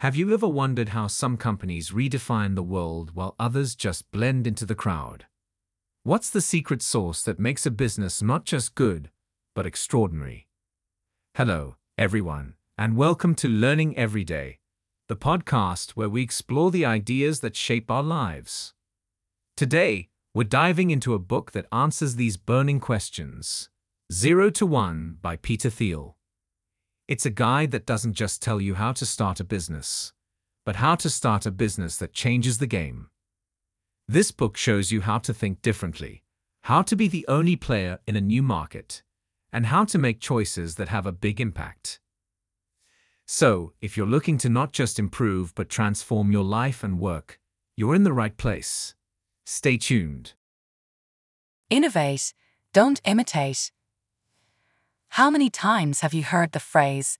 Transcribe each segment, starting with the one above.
Have you ever wondered how some companies redefine the world while others just blend into the crowd? What's the secret sauce that makes a business not just good, but extraordinary? Hello, everyone, and welcome to Learning Every Day, the podcast where we explore the ideas that shape our lives. Today, we're diving into a book that answers these burning questions Zero to One by Peter Thiel. It's a guide that doesn't just tell you how to start a business, but how to start a business that changes the game. This book shows you how to think differently, how to be the only player in a new market, and how to make choices that have a big impact. So, if you're looking to not just improve but transform your life and work, you're in the right place. Stay tuned. Innovate, don't imitate. How many times have you heard the phrase,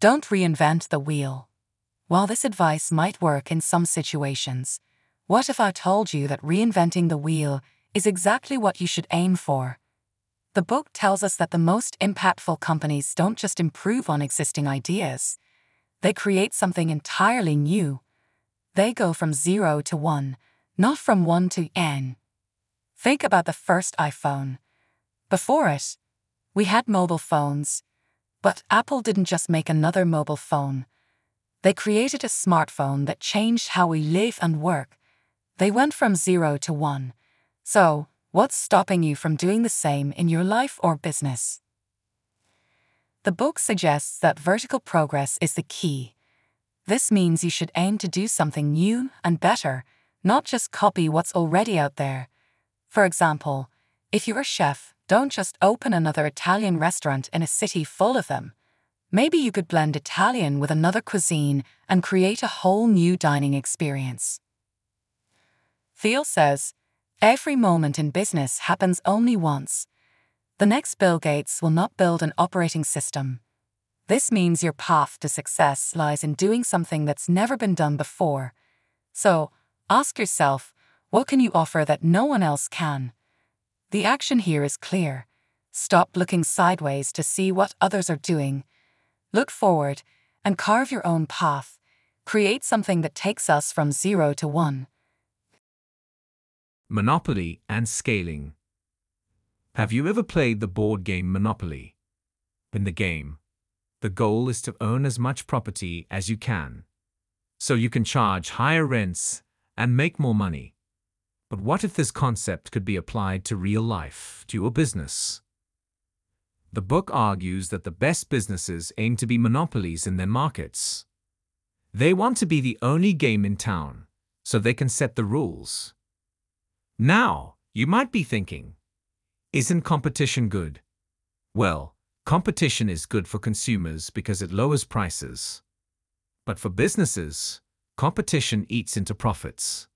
don't reinvent the wheel? While this advice might work in some situations, what if I told you that reinventing the wheel is exactly what you should aim for? The book tells us that the most impactful companies don't just improve on existing ideas, they create something entirely new. They go from zero to one, not from one to n. Think about the first iPhone. Before it, we had mobile phones, but Apple didn't just make another mobile phone. They created a smartphone that changed how we live and work. They went from zero to one. So, what's stopping you from doing the same in your life or business? The book suggests that vertical progress is the key. This means you should aim to do something new and better, not just copy what's already out there. For example, if you're a chef, don't just open another Italian restaurant in a city full of them. Maybe you could blend Italian with another cuisine and create a whole new dining experience. Thiel says, Every moment in business happens only once. The next Bill Gates will not build an operating system. This means your path to success lies in doing something that's never been done before. So, ask yourself, what can you offer that no one else can? The action here is clear. Stop looking sideways to see what others are doing. Look forward and carve your own path. Create something that takes us from zero to one. Monopoly and scaling. Have you ever played the board game Monopoly? In the game, the goal is to own as much property as you can, so you can charge higher rents and make more money. But what if this concept could be applied to real life, to your business? The book argues that the best businesses aim to be monopolies in their markets. They want to be the only game in town, so they can set the rules. Now, you might be thinking, isn't competition good? Well, competition is good for consumers because it lowers prices. But for businesses, competition eats into profits.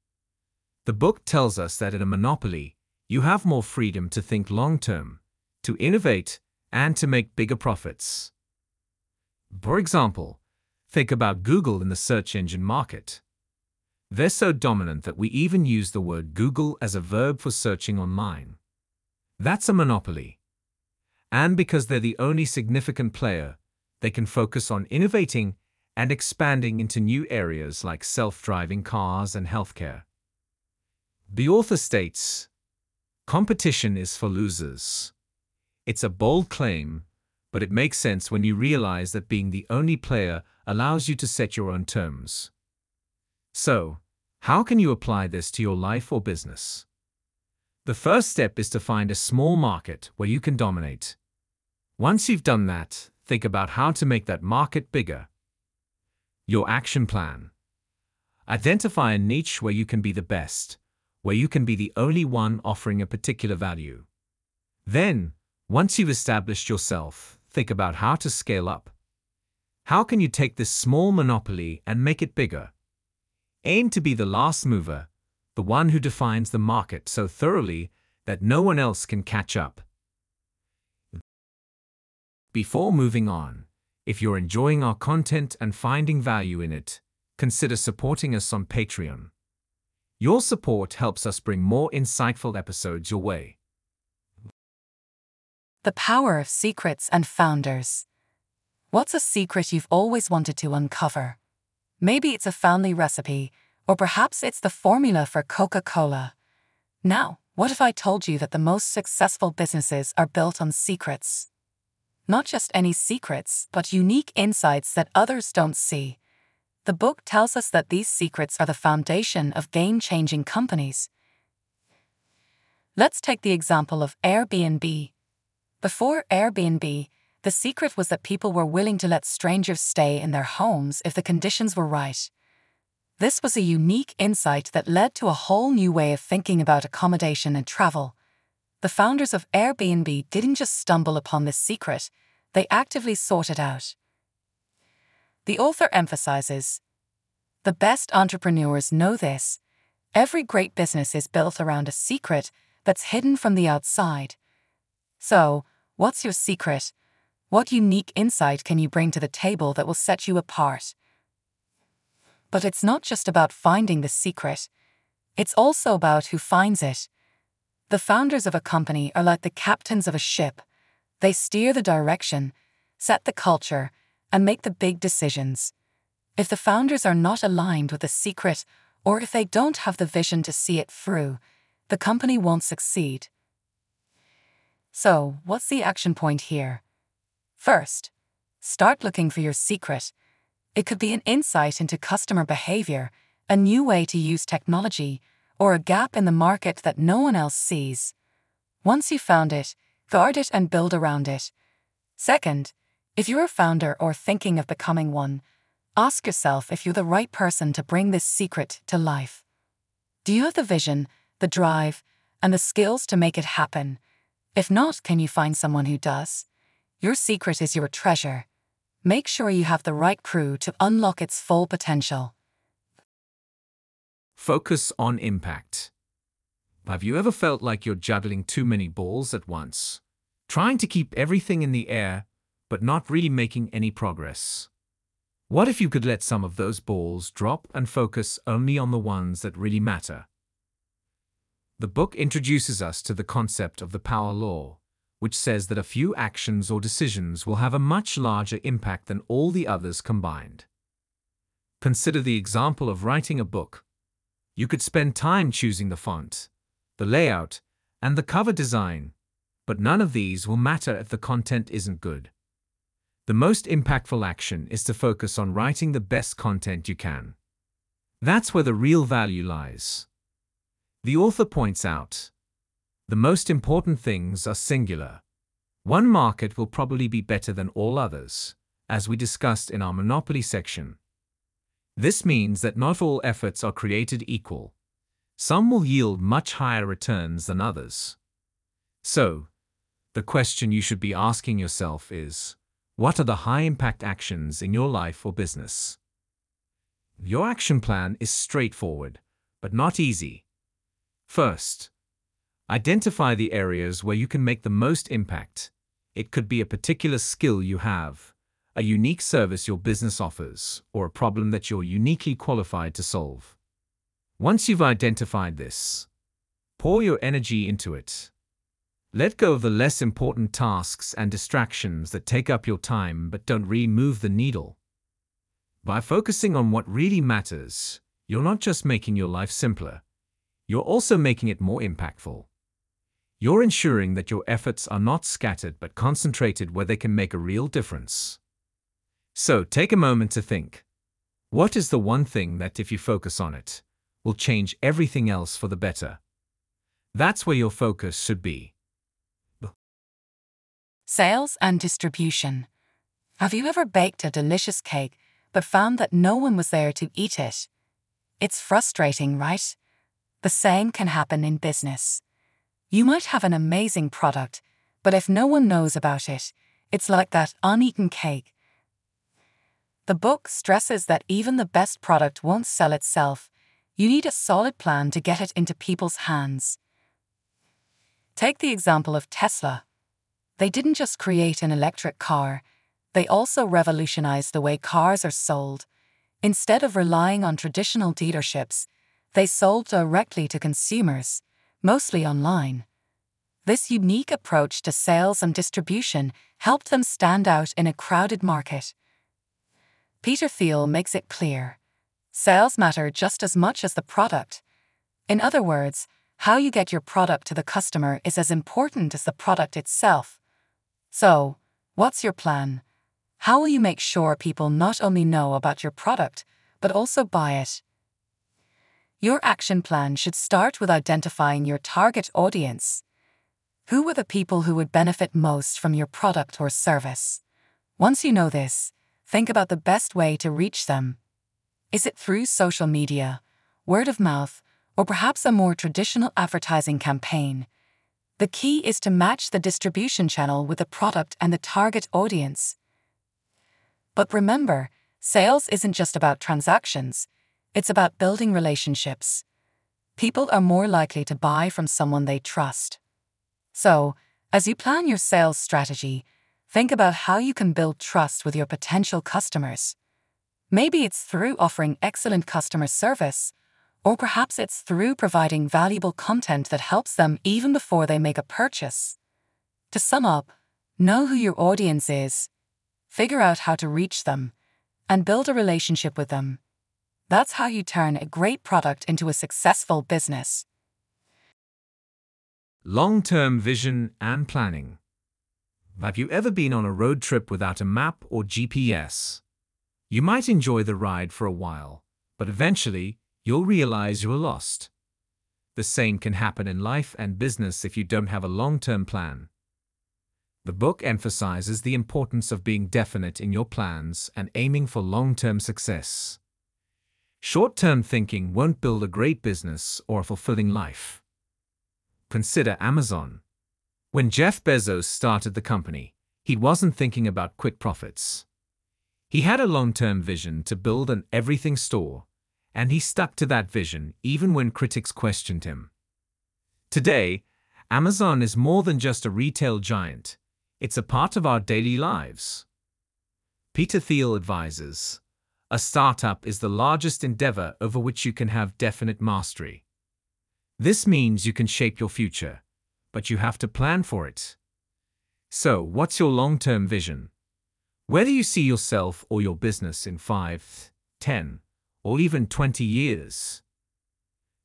The book tells us that in a monopoly, you have more freedom to think long term, to innovate, and to make bigger profits. For example, think about Google in the search engine market. They're so dominant that we even use the word Google as a verb for searching online. That's a monopoly. And because they're the only significant player, they can focus on innovating and expanding into new areas like self driving cars and healthcare. The author states Competition is for losers. It's a bold claim, but it makes sense when you realize that being the only player allows you to set your own terms. So, how can you apply this to your life or business? The first step is to find a small market where you can dominate. Once you've done that, think about how to make that market bigger. Your action plan. Identify a niche where you can be the best where you can be the only one offering a particular value. Then, once you've established yourself, think about how to scale up. How can you take this small monopoly and make it bigger? Aim to be the last mover, the one who defines the market so thoroughly that no one else can catch up. Before moving on, if you're enjoying our content and finding value in it, consider supporting us on Patreon. Your support helps us bring more insightful episodes your way. The power of secrets and founders. What's a secret you've always wanted to uncover? Maybe it's a family recipe, or perhaps it's the formula for Coca Cola. Now, what if I told you that the most successful businesses are built on secrets? Not just any secrets, but unique insights that others don't see. The book tells us that these secrets are the foundation of game changing companies. Let's take the example of Airbnb. Before Airbnb, the secret was that people were willing to let strangers stay in their homes if the conditions were right. This was a unique insight that led to a whole new way of thinking about accommodation and travel. The founders of Airbnb didn't just stumble upon this secret, they actively sought it out. The author emphasizes The best entrepreneurs know this. Every great business is built around a secret that's hidden from the outside. So, what's your secret? What unique insight can you bring to the table that will set you apart? But it's not just about finding the secret, it's also about who finds it. The founders of a company are like the captains of a ship. They steer the direction, set the culture, and make the big decisions. If the founders are not aligned with the secret, or if they don't have the vision to see it through, the company won't succeed. So, what's the action point here? First, start looking for your secret. It could be an insight into customer behavior, a new way to use technology, or a gap in the market that no one else sees. Once you've found it, guard it and build around it. Second, if you're a founder or thinking of becoming one, ask yourself if you're the right person to bring this secret to life. Do you have the vision, the drive, and the skills to make it happen? If not, can you find someone who does? Your secret is your treasure. Make sure you have the right crew to unlock its full potential. Focus on impact. Have you ever felt like you're juggling too many balls at once? Trying to keep everything in the air, but not really making any progress? What if you could let some of those balls drop and focus only on the ones that really matter? The book introduces us to the concept of the power law, which says that a few actions or decisions will have a much larger impact than all the others combined. Consider the example of writing a book. You could spend time choosing the font, the layout, and the cover design, but none of these will matter if the content isn't good. The most impactful action is to focus on writing the best content you can. That's where the real value lies. The author points out the most important things are singular. One market will probably be better than all others, as we discussed in our monopoly section. This means that not all efforts are created equal. Some will yield much higher returns than others. So, the question you should be asking yourself is, what are the high-impact actions in your life or business? Your action plan is straightforward, but not easy. First, Identify the areas where you can make the most impact. It could be a particular skill you have, a unique service your business offers, or a problem that you're uniquely qualified to solve. Once you've identified this, pour your energy into it. Let go of the less important tasks and distractions that take up your time but don't really move the needle. By focusing on what really matters, you're not just making your life simpler, you're also making it more impactful. You're ensuring that your efforts are not scattered but concentrated where they can make a real difference. So take a moment to think. What is the one thing that, if you focus on it, will change everything else for the better? That's where your focus should be. Sales and distribution. Have you ever baked a delicious cake but found that no one was there to eat it? It's frustrating, right? The same can happen in business. You might have an amazing product, but if no one knows about it, it's like that uneaten cake. The book stresses that even the best product won't sell itself. You need a solid plan to get it into people's hands. Take the example of Tesla. They didn't just create an electric car, they also revolutionized the way cars are sold. Instead of relying on traditional dealerships, they sold directly to consumers mostly online. This unique approach to sales and distribution helped them stand out in a crowded market. Peter Thiel makes it clear Sales matter just as much as the product. In other words, how you get your product to the customer is as important as the product itself. So, what's your plan? How will you make sure people not only know about your product, but also buy it? Your action plan should start with identifying your target audience. Who are the people who would benefit most from your product or service? Once you know this, think about the best way to reach them. Is it through social media, word of mouth, or perhaps a more traditional advertising campaign? The key is to match the distribution channel with the product and the target audience. But remember, sales isn't just about transactions, it's about building relationships. People are more likely to buy from someone they trust. So, as you plan your sales strategy, think about how you can build trust with your potential customers. Maybe it's through offering excellent customer service, or perhaps it's through providing valuable content that helps them even before they make a purchase. To sum up, know who your audience is, figure out how to reach them, and build a relationship with them. That's how you turn a great product into a successful business. Long term vision and planning. Have you ever been on a road trip without a map or GPS? You might enjoy the ride for a while, but eventually you'll realize you're lost. The same can happen in life and business if you don't have a long term plan. The book emphasizes the importance of being definite in your plans and aiming for long term success. Short term thinking won't build a great business or a fulfilling life. Consider Amazon. When Jeff Bezos started the company, he wasn't thinking about quick profits. He had a long term vision to build an everything store, and he stuck to that vision even when critics questioned him. Today, Amazon is more than just a retail giant, it's a part of our daily lives. Peter Thiel advises a startup is the largest endeavor over which you can have definite mastery. This means you can shape your future, but you have to plan for it. So, what's your long term vision? Where do you see yourself or your business in 5, 10, or even 20 years?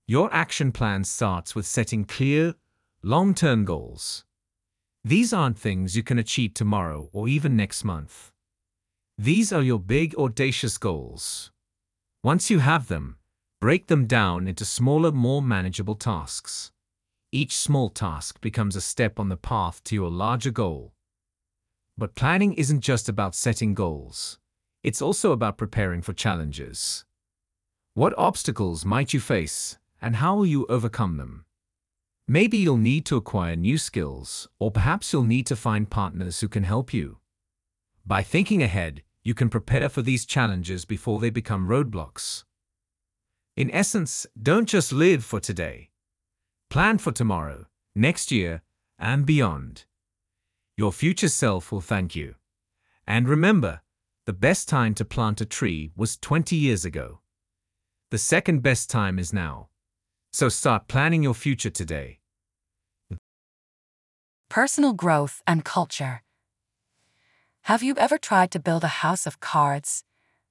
Your action plan starts with setting clear, long term goals. These aren't things you can achieve tomorrow or even next month. These are your big, audacious goals. Once you have them, break them down into smaller, more manageable tasks. Each small task becomes a step on the path to your larger goal. But planning isn't just about setting goals, it's also about preparing for challenges. What obstacles might you face, and how will you overcome them? Maybe you'll need to acquire new skills, or perhaps you'll need to find partners who can help you. By thinking ahead, you can prepare for these challenges before they become roadblocks. In essence, don't just live for today. Plan for tomorrow, next year, and beyond. Your future self will thank you. And remember, the best time to plant a tree was 20 years ago. The second best time is now. So start planning your future today. Personal growth and culture. Have you ever tried to build a house of cards?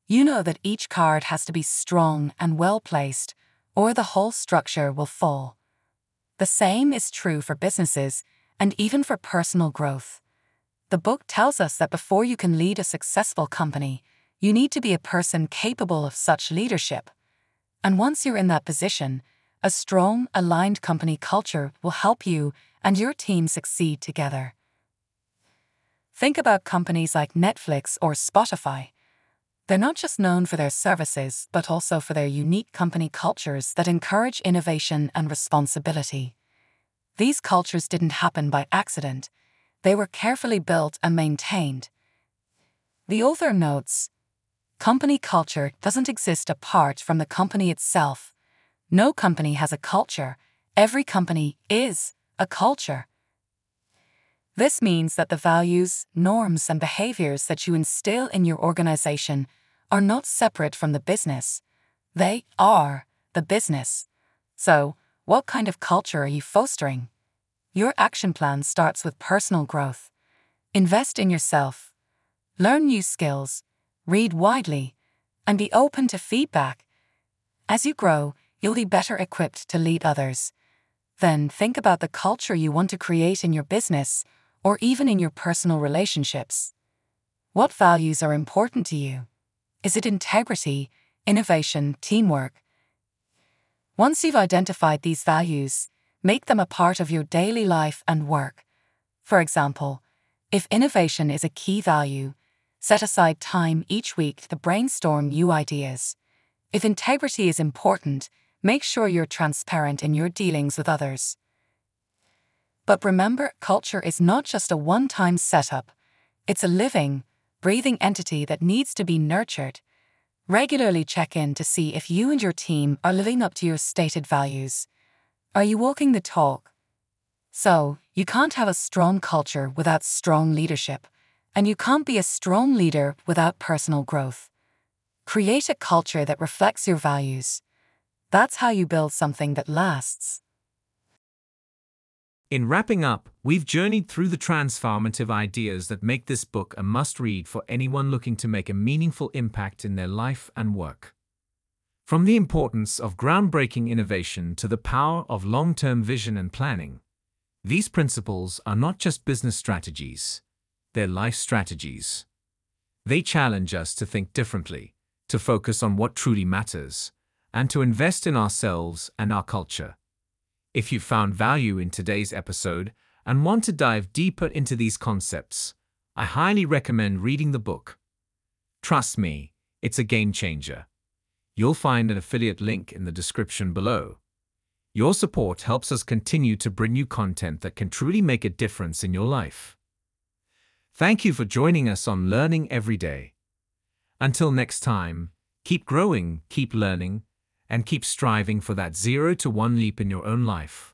You know that each card has to be strong and well placed, or the whole structure will fall. The same is true for businesses and even for personal growth. The book tells us that before you can lead a successful company, you need to be a person capable of such leadership. And once you're in that position, a strong, aligned company culture will help you and your team succeed together. Think about companies like Netflix or Spotify. They're not just known for their services, but also for their unique company cultures that encourage innovation and responsibility. These cultures didn't happen by accident, they were carefully built and maintained. The author notes Company culture doesn't exist apart from the company itself. No company has a culture, every company is a culture. This means that the values, norms, and behaviors that you instill in your organization are not separate from the business. They are the business. So, what kind of culture are you fostering? Your action plan starts with personal growth. Invest in yourself. Learn new skills. Read widely. And be open to feedback. As you grow, you'll be better equipped to lead others. Then think about the culture you want to create in your business or even in your personal relationships. What values are important to you? Is it integrity, innovation, teamwork? Once you've identified these values, make them a part of your daily life and work. For example, if innovation is a key value, set aside time each week to brainstorm new ideas. If integrity is important, make sure you're transparent in your dealings with others. But remember, culture is not just a one time setup, it's a living, breathing entity that needs to be nurtured. Regularly check in to see if you and your team are living up to your stated values. Are you walking the talk? So, you can't have a strong culture without strong leadership, and you can't be a strong leader without personal growth. Create a culture that reflects your values. That's how you build something that lasts. In wrapping up, we've journeyed through the transformative ideas that make this book a must read for anyone looking to make a meaningful impact in their life and work. From the importance of groundbreaking innovation to the power of long term vision and planning, these principles are not just business strategies, they're life strategies. They challenge us to think differently, to focus on what truly matters, and to invest in ourselves and our culture. If you found value in today's episode and want to dive deeper into these concepts, I highly recommend reading the book. Trust me, it's a game changer. You'll find an affiliate link in the description below. Your support helps us continue to bring you content that can truly make a difference in your life. Thank you for joining us on Learning Every Day. Until next time, keep growing, keep learning, and keep striving for that zero to one leap in your own life.